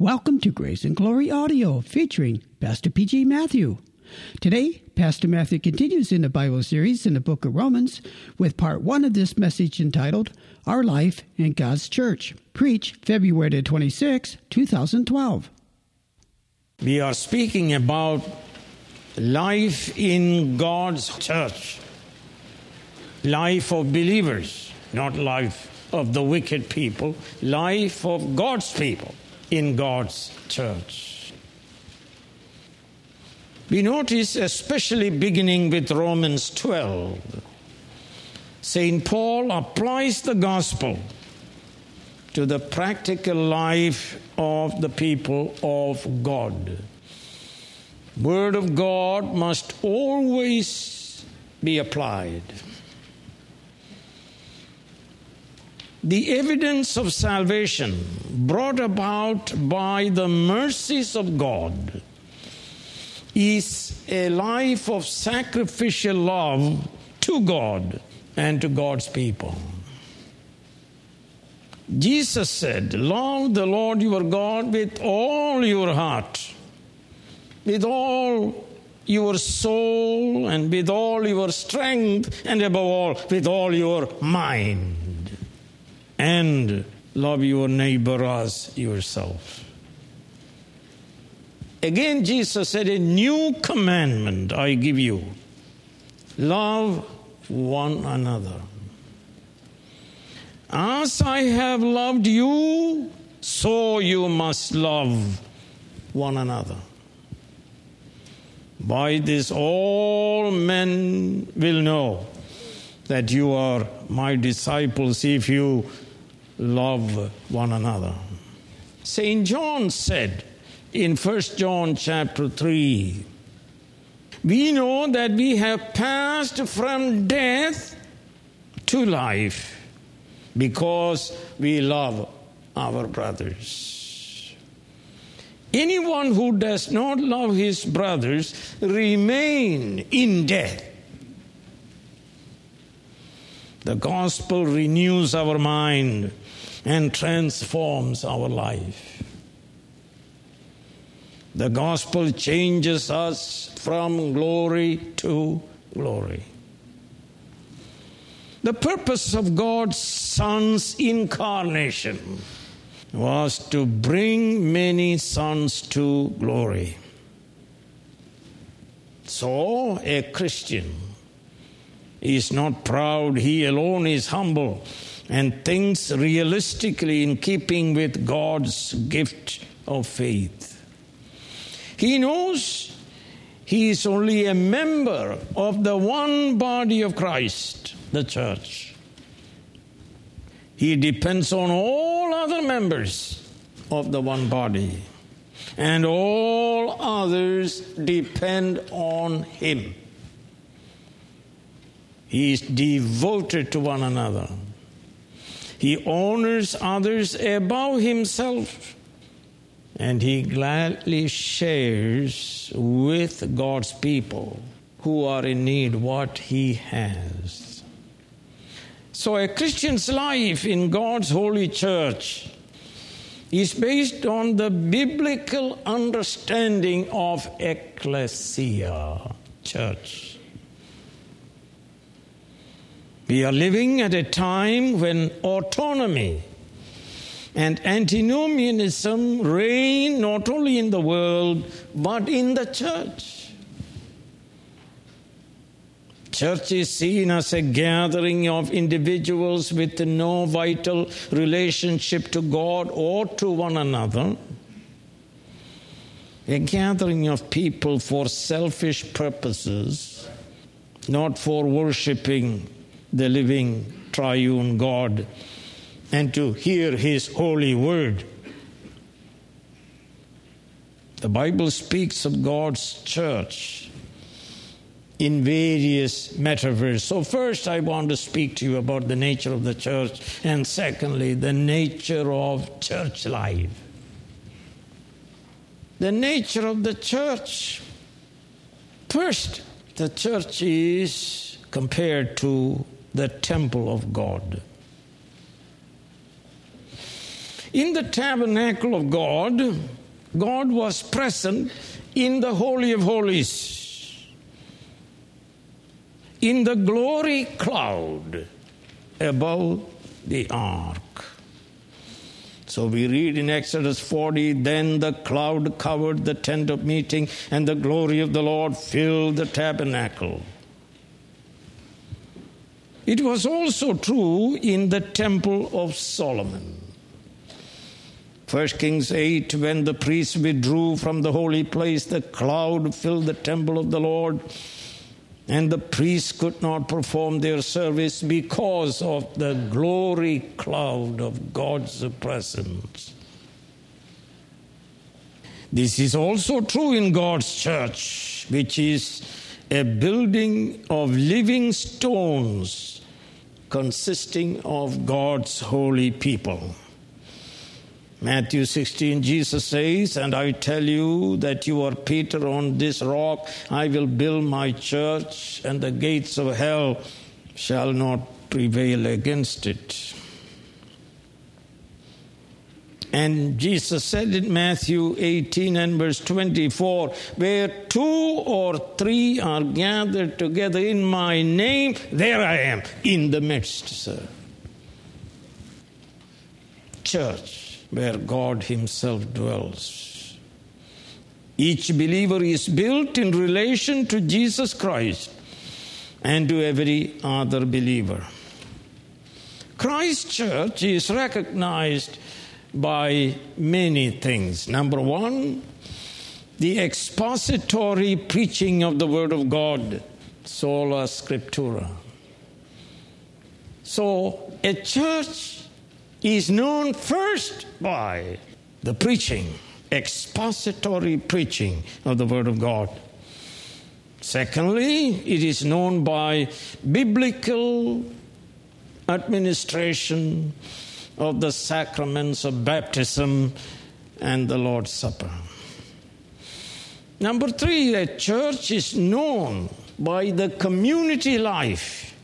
Welcome to Grace and Glory Audio featuring Pastor PG Mathew. Today, Pastor Mathew continues in the Bible series in the book of Romans with part one of this message entitled Our Life in God's Church, preached February 26, 2012. We are speaking about life in God's church, life of believers, not life of the wicked people, life of God's people in God's church. We notice, especially beginning with Romans 12, St. Paul applies the gospel to the practical life of the people of God. Word of God must always be applied. The evidence of salvation brought about by the mercies of God is a life of sacrificial love to God and to God's people. Jesus said, Love the Lord your God with all your heart, with all your soul, and with all your strength, and above all, with all your mind and love your neighbor as yourself. Again, Jesus said, A new commandment I give you love one another. As I have loved you, so you must love one another. By this, all men will know that you are my disciples if you love one another. St. John said in 1 John chapter 3, we know that we have passed from death to life because we love our brothers. Anyone who does not love his brothers remain in death. The gospel renews our mind and transforms our life. The gospel changes us from glory to glory. The purpose of God's Son's incarnation was to bring many sons to glory. So, a Christian is not proud, he alone is humble and thinks realistically in keeping with God's gift of faith. He knows he is only a member of the one body of Christ, the church. He depends on all other members of the one body, and all others depend on him. He is devoted to one another. He honors others above himself. And he gladly shares with God's people who are in need what he has. So, a Christian's life in God's holy church is based on the biblical understanding of ecclesia, church. We are living at a time when autonomy and antinomianism reign not only in the world but in the church. Church is seen as a gathering of individuals with no vital relationship to God or to one another. A gathering of people for selfish purposes, not for worshiping the living triune God and to hear His holy word. The Bible speaks of God's church in various metaphors. So, first, I want to speak to you about the nature of the church, and secondly, the nature of church life. The nature of the church. First, the church is compared to the temple of God. In the tabernacle of God, God was present in the Holy of Holies, in the glory cloud above the ark. So we read in Exodus 40 Then the cloud covered the tent of meeting, and the glory of the Lord filled the tabernacle. It was also true in the temple of Solomon. 1 Kings 8 When the priests withdrew from the holy place, the cloud filled the temple of the Lord, and the priests could not perform their service because of the glory cloud of God's presence. This is also true in God's church, which is a building of living stones consisting of God's holy people. Matthew 16, Jesus says, And I tell you that you are Peter on this rock, I will build my church, and the gates of hell shall not prevail against it. And Jesus said in Matthew 18 and verse 24, Where two or three are gathered together in my name, there I am in the midst, sir. Church, where God Himself dwells. Each believer is built in relation to Jesus Christ and to every other believer. Christ Church is recognized by many things. Number one, the expository preaching of the Word of God, sola scriptura. So, a church is known first by the preaching, expository preaching of the Word of God. Secondly, it is known by biblical administration of the sacraments of baptism and the Lord's Supper. Number three, a church is known by the community life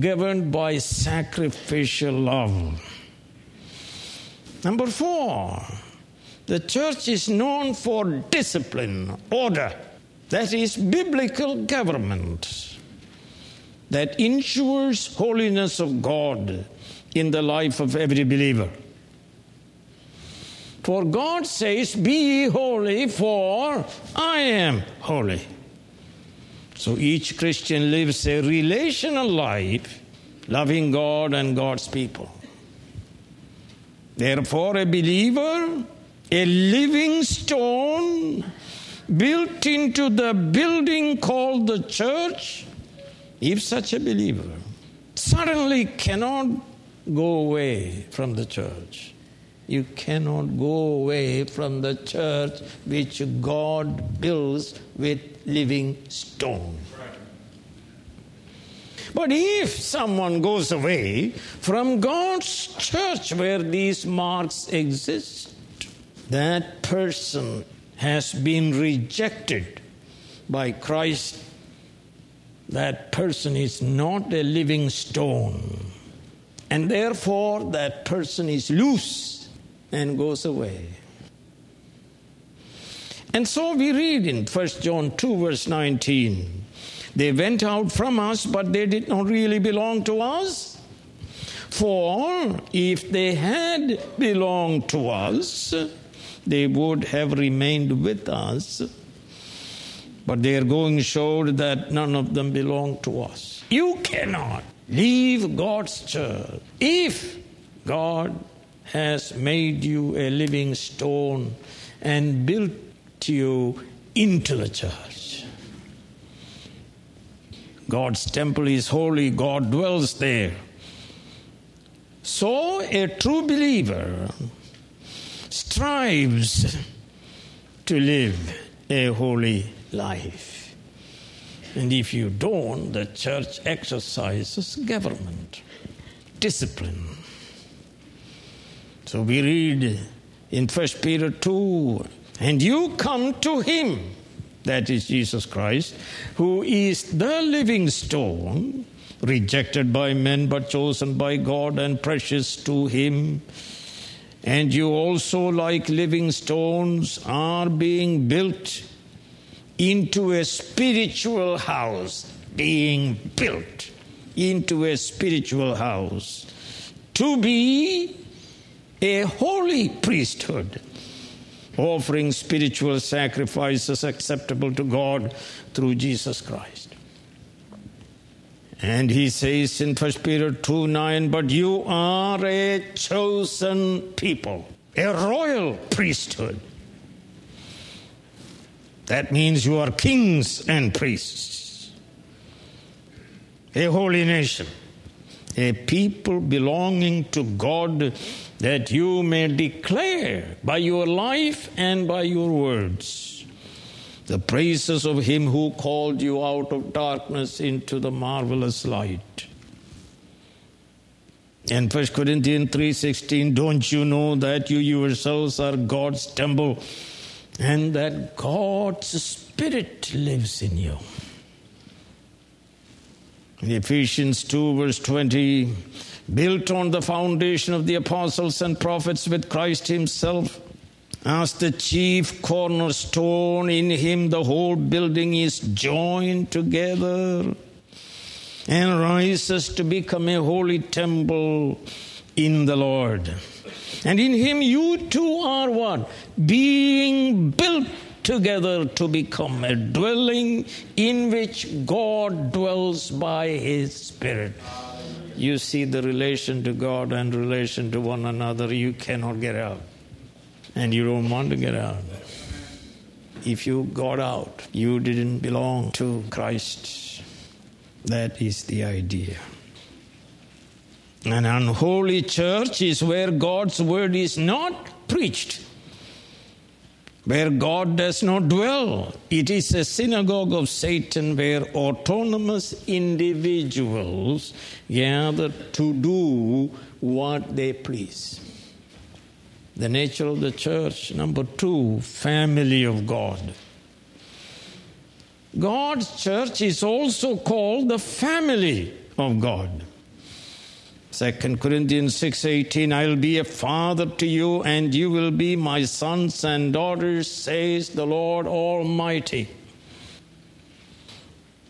governed by sacrificial love. Number four, the church is known for discipline, order, that is, biblical government that ensures holiness of God in the life of every believer. For God says, Be ye holy, for I am holy. So each Christian lives a relational life, loving God and God's people. Therefore, a believer, a living stone built into the building called the church, if such a believer suddenly cannot go away from the church. You cannot go away from the church which God builds with living stone. But if someone goes away from God's church where these marks exist, that person has been rejected by Christ. That person is not a living stone. And therefore, that person is loose and goes away. And so we read in 1 John 2, verse 19 they went out from us, but they did not really belong to us. For if they had belonged to us, they would have remained with us. But their going showed that none of them belong to us. You cannot leave God's church if God has made you a living stone and built you into the church. God's temple is holy, God dwells there. So, a true believer strives to live a holy life. And if you don't, the church exercises government, discipline. So we read in 1 Peter 2 and you come to him that is Jesus Christ, who is the living stone, rejected by men but chosen by God and precious to Him. And you also, like living stones, are being built into a spiritual house. Being built into a spiritual house. To be a holy priesthood, offering spiritual sacrifices acceptable to God through Jesus Christ. And he says in 1 Peter 2 9, but you are a chosen people, a royal priesthood. That means you are kings and priests, a holy nation, a people belonging to God, that you may declare by your life and by your words. The praises of him who called you out of darkness into the marvelous light. In 1 Corinthians 3:16 don't you know that you yourselves are God's temple and that God's spirit lives in you. In Ephesians 2 verse 20 built on the foundation of the apostles and prophets with Christ himself as the chief cornerstone, in him the whole building is joined together and rises to become a holy temple in the Lord. And in him you too are what? Being built together to become a dwelling in which God dwells by his Spirit. You see the relation to God and relation to one another, you cannot get out and you don't want to get out. If you got out, you didn't belong to Christ. That is the idea. An unholy church is where God's word is not preached, where God does not dwell. It is a synagogue of Satan where autonomous individuals gather to do what they please the nature of the church. Number two, family of God. God's church is also called the family of God. 2 Corinthians 6:18 I'll be a father to you and you will be my sons and daughters says the Lord Almighty.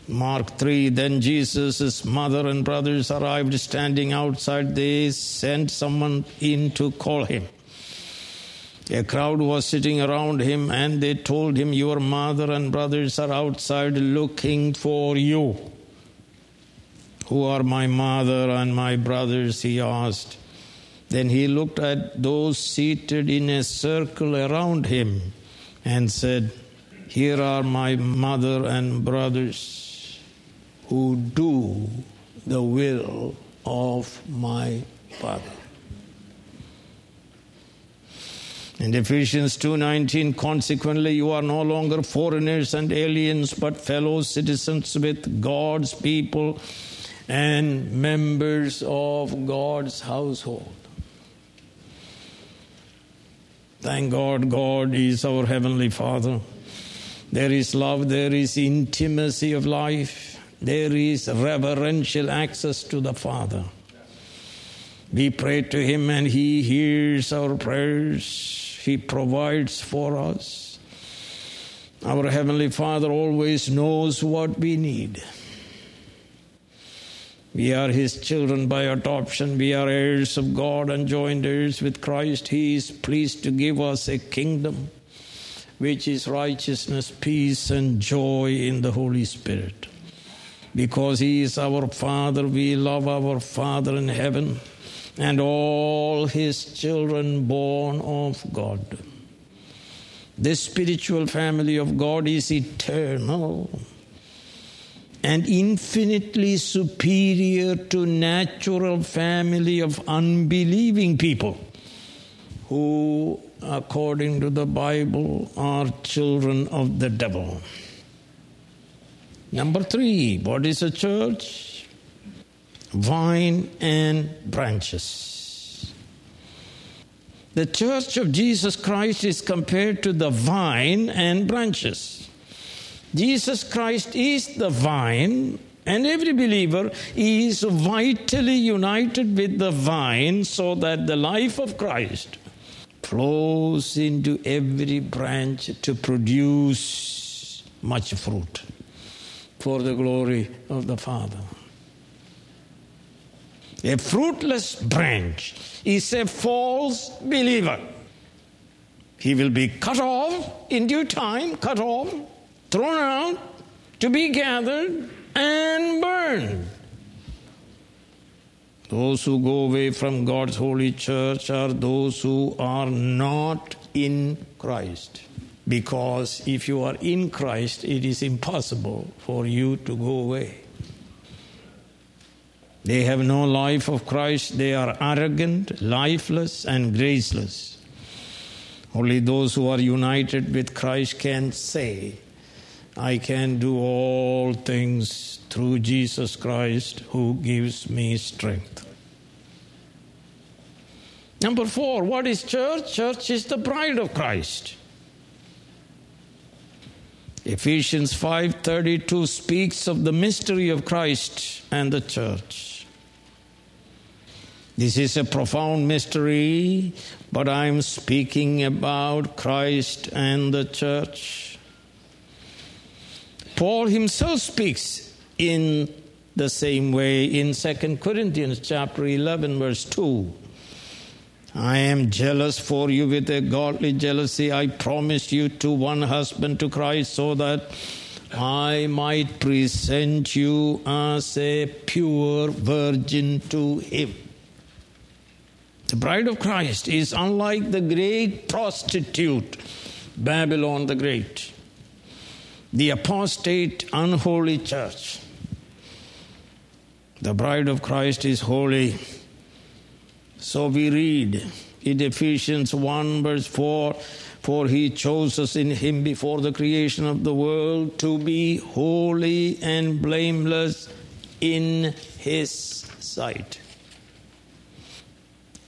Mark 3 Then Jesus' mother and brothers arrived standing outside they sent someone in to call him. A crowd was sitting around him, and they told him, Your mother and brothers are outside looking for you. Who are my mother and my brothers? He asked. Then he looked at those seated in a circle around him and said, Here are my mother and brothers who do the will of my Father. In Ephesians 2:19 consequently you are no longer foreigners and aliens but fellow citizens with God's people and members of God's household. Thank God God is our heavenly Father. There is love, there is intimacy of life, there is reverential access to the Father. We pray to Him and He hears our prayers. He provides for us. Our Heavenly Father always knows what we need. We are His children by adoption. We are heirs of God and joint heirs with Christ. He is pleased to give us a kingdom which is righteousness, peace, and joy in the Holy Spirit. Because He is our Father, we love our Father in heaven and all his children born of God. This spiritual family of God is eternal and infinitely superior to natural family of unbelieving people who according to the bible are children of the devil number 3 what is a church vine and branches. The church of Jesus Christ is compared to the vine and branches. Jesus Christ is the vine, and every believer is vitally united with the vine so that the life of Christ flows into every branch to produce much fruit for the glory of the Father. A fruitless branch is a false believer. He will be cut off in due time, cut off, thrown out, to be gathered and burned. Those who go away from God's holy church are those who are not in Christ. Because if you are in Christ, it is impossible for you to go away. They have no life of Christ. They are arrogant, lifeless, and graceless. Only those who are united with Christ can say, I can do all things through Jesus Christ who gives me strength. Number four, what is church? Church is the bride of Christ. Ephesians 5:32 speaks of the mystery of Christ and the church. This is a profound mystery, but I'm speaking about Christ and the church. Paul himself speaks in the same way in 2 Corinthians chapter 11 verse 2. I am jealous for you with a godly jealousy. I promised you to one husband to Christ so that I might present you as a pure virgin to him. The bride of Christ is unlike the great prostitute, Babylon the Great, the apostate, unholy church. The bride of Christ is holy so we read in Ephesians 1, verse 4 For he chose us in him before the creation of the world to be holy and blameless in his sight.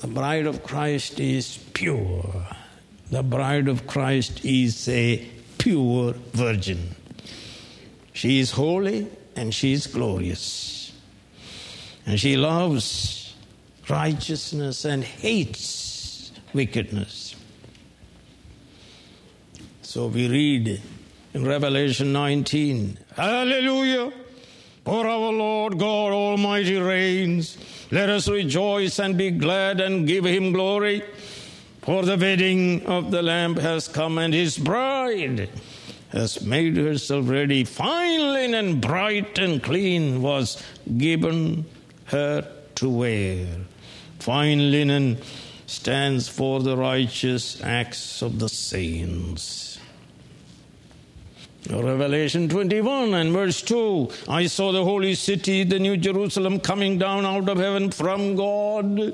The bride of Christ is pure. The bride of Christ is a pure virgin. She is holy and she is glorious. And she loves righteousness and hates wickedness. So we read in Revelation 19 Hallelujah! For our Lord God Almighty reigns. Let us rejoice and be glad and give him glory. For the wedding of the Lamb has come, and his bride has made herself ready. Fine linen, bright and clean, was given her to wear. Fine linen stands for the righteous acts of the saints. Revelation 21 and verse 2 I saw the holy city, the new Jerusalem, coming down out of heaven from God,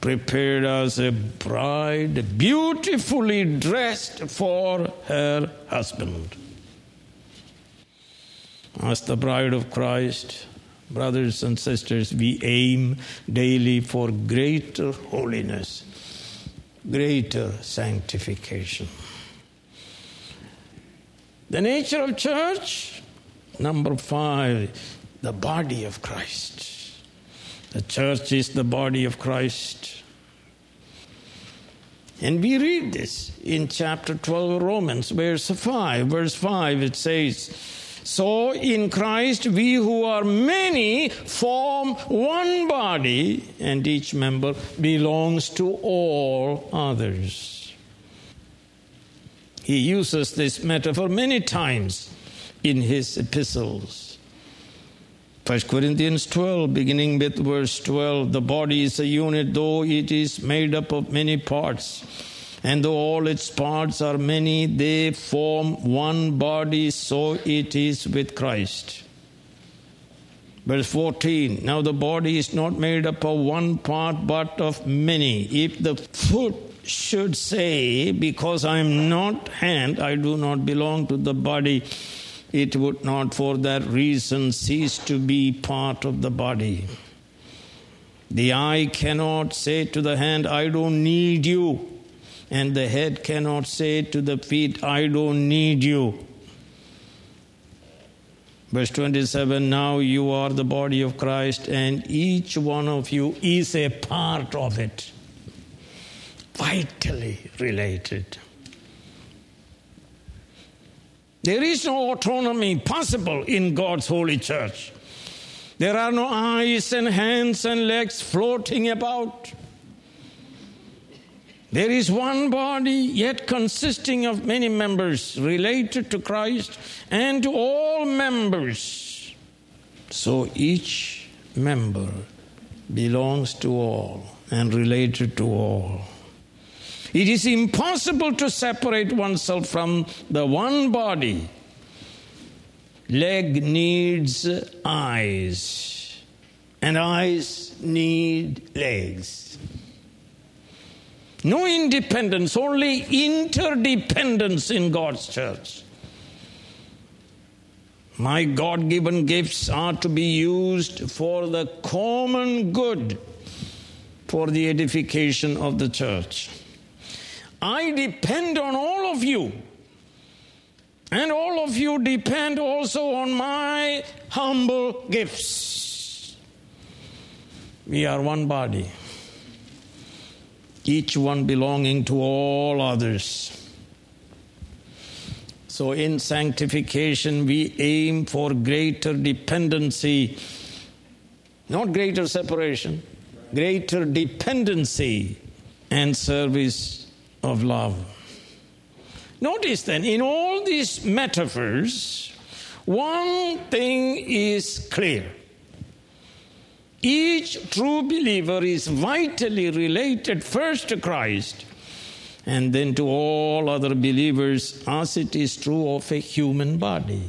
prepared as a bride, beautifully dressed for her husband. As the bride of Christ, brothers and sisters, we aim daily for greater holiness, greater sanctification. The nature of church, number five, the body of Christ. The church is the body of Christ. And we read this in chapter 12 of Romans, verse 5. Verse 5, it says, so in Christ, we who are many form one body, and each member belongs to all others. He uses this metaphor many times in his epistles. 1 Corinthians 12, beginning with verse 12 the body is a unit, though it is made up of many parts and though all its parts are many, they form one body, so it is with Christ. Verse 14 Now the body is not made up of one part, but of many. If the foot should say, Because I am not hand, I do not belong to the body, it would not for that reason cease to be part of the body. The eye cannot say to the hand, I don't need you. And the head cannot say to the feet, I don't need you. Verse 27 Now you are the body of Christ, and each one of you is a part of it vitally related. There is no autonomy possible in God's holy church. There are no eyes and hands and legs floating about. There is one body, yet consisting of many members related to Christ and to all members. So each member belongs to all and related to all. It is impossible to separate oneself from the one body. Leg needs eyes, and eyes need legs. No independence, only interdependence in God's church. My God given gifts are to be used for the common good, for the edification of the church. I depend on all of you. And all of you depend also on my humble gifts. We are one body, each one belonging to all others. So, in sanctification, we aim for greater dependency, not greater separation, greater dependency and service of love. Notice then, in all these metaphors, one thing is clear. Each true believer is vitally related first to Christ and then to all other believers, as it is true of a human body.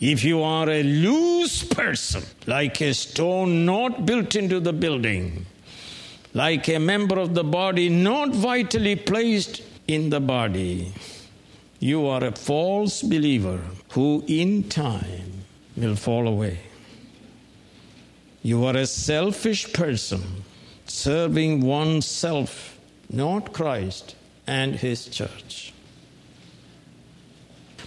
If you are a loose person, like a stone not built into the building, like a member of the body not vitally placed in the body. You are a false believer who in time will fall away. You are a selfish person serving oneself, not Christ and His church.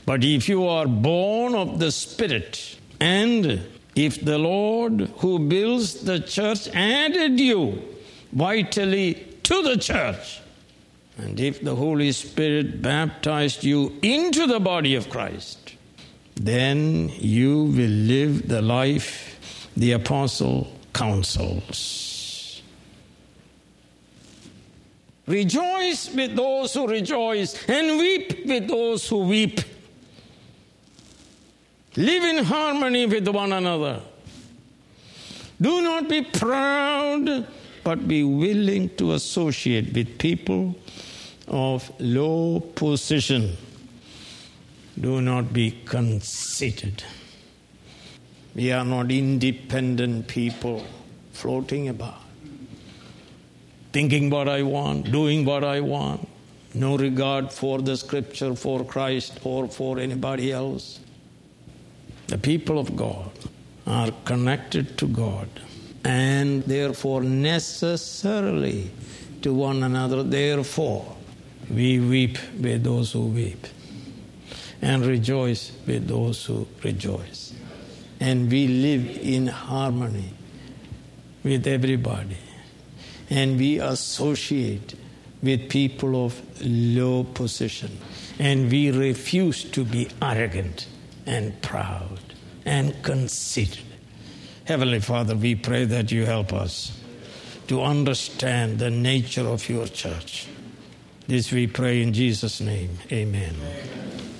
But if you are born of the Spirit, and if the Lord who builds the church added you vitally to the church. And if the Holy Spirit baptized you into the body of Christ, then you will live the life the apostle counsels. Rejoice with those who rejoice, and weep with those who weep. Live in harmony with one another. Do not be proud but be willing to associate with people of low position. Do not be conceited. We are not independent people floating about, thinking what I want, doing what I want, no regard for the scripture, for Christ, or for anybody else. The people of God are connected to God and therefore necessarily to one another. Therefore, we weep with those who weep and rejoice with those who rejoice. And we live in harmony with everybody. And we associate with people of low position. And we refuse to be arrogant and proud and conceited Heavenly Father, we pray that you help us to understand the nature of your church. This we pray in Jesus' name. Amen. Amen.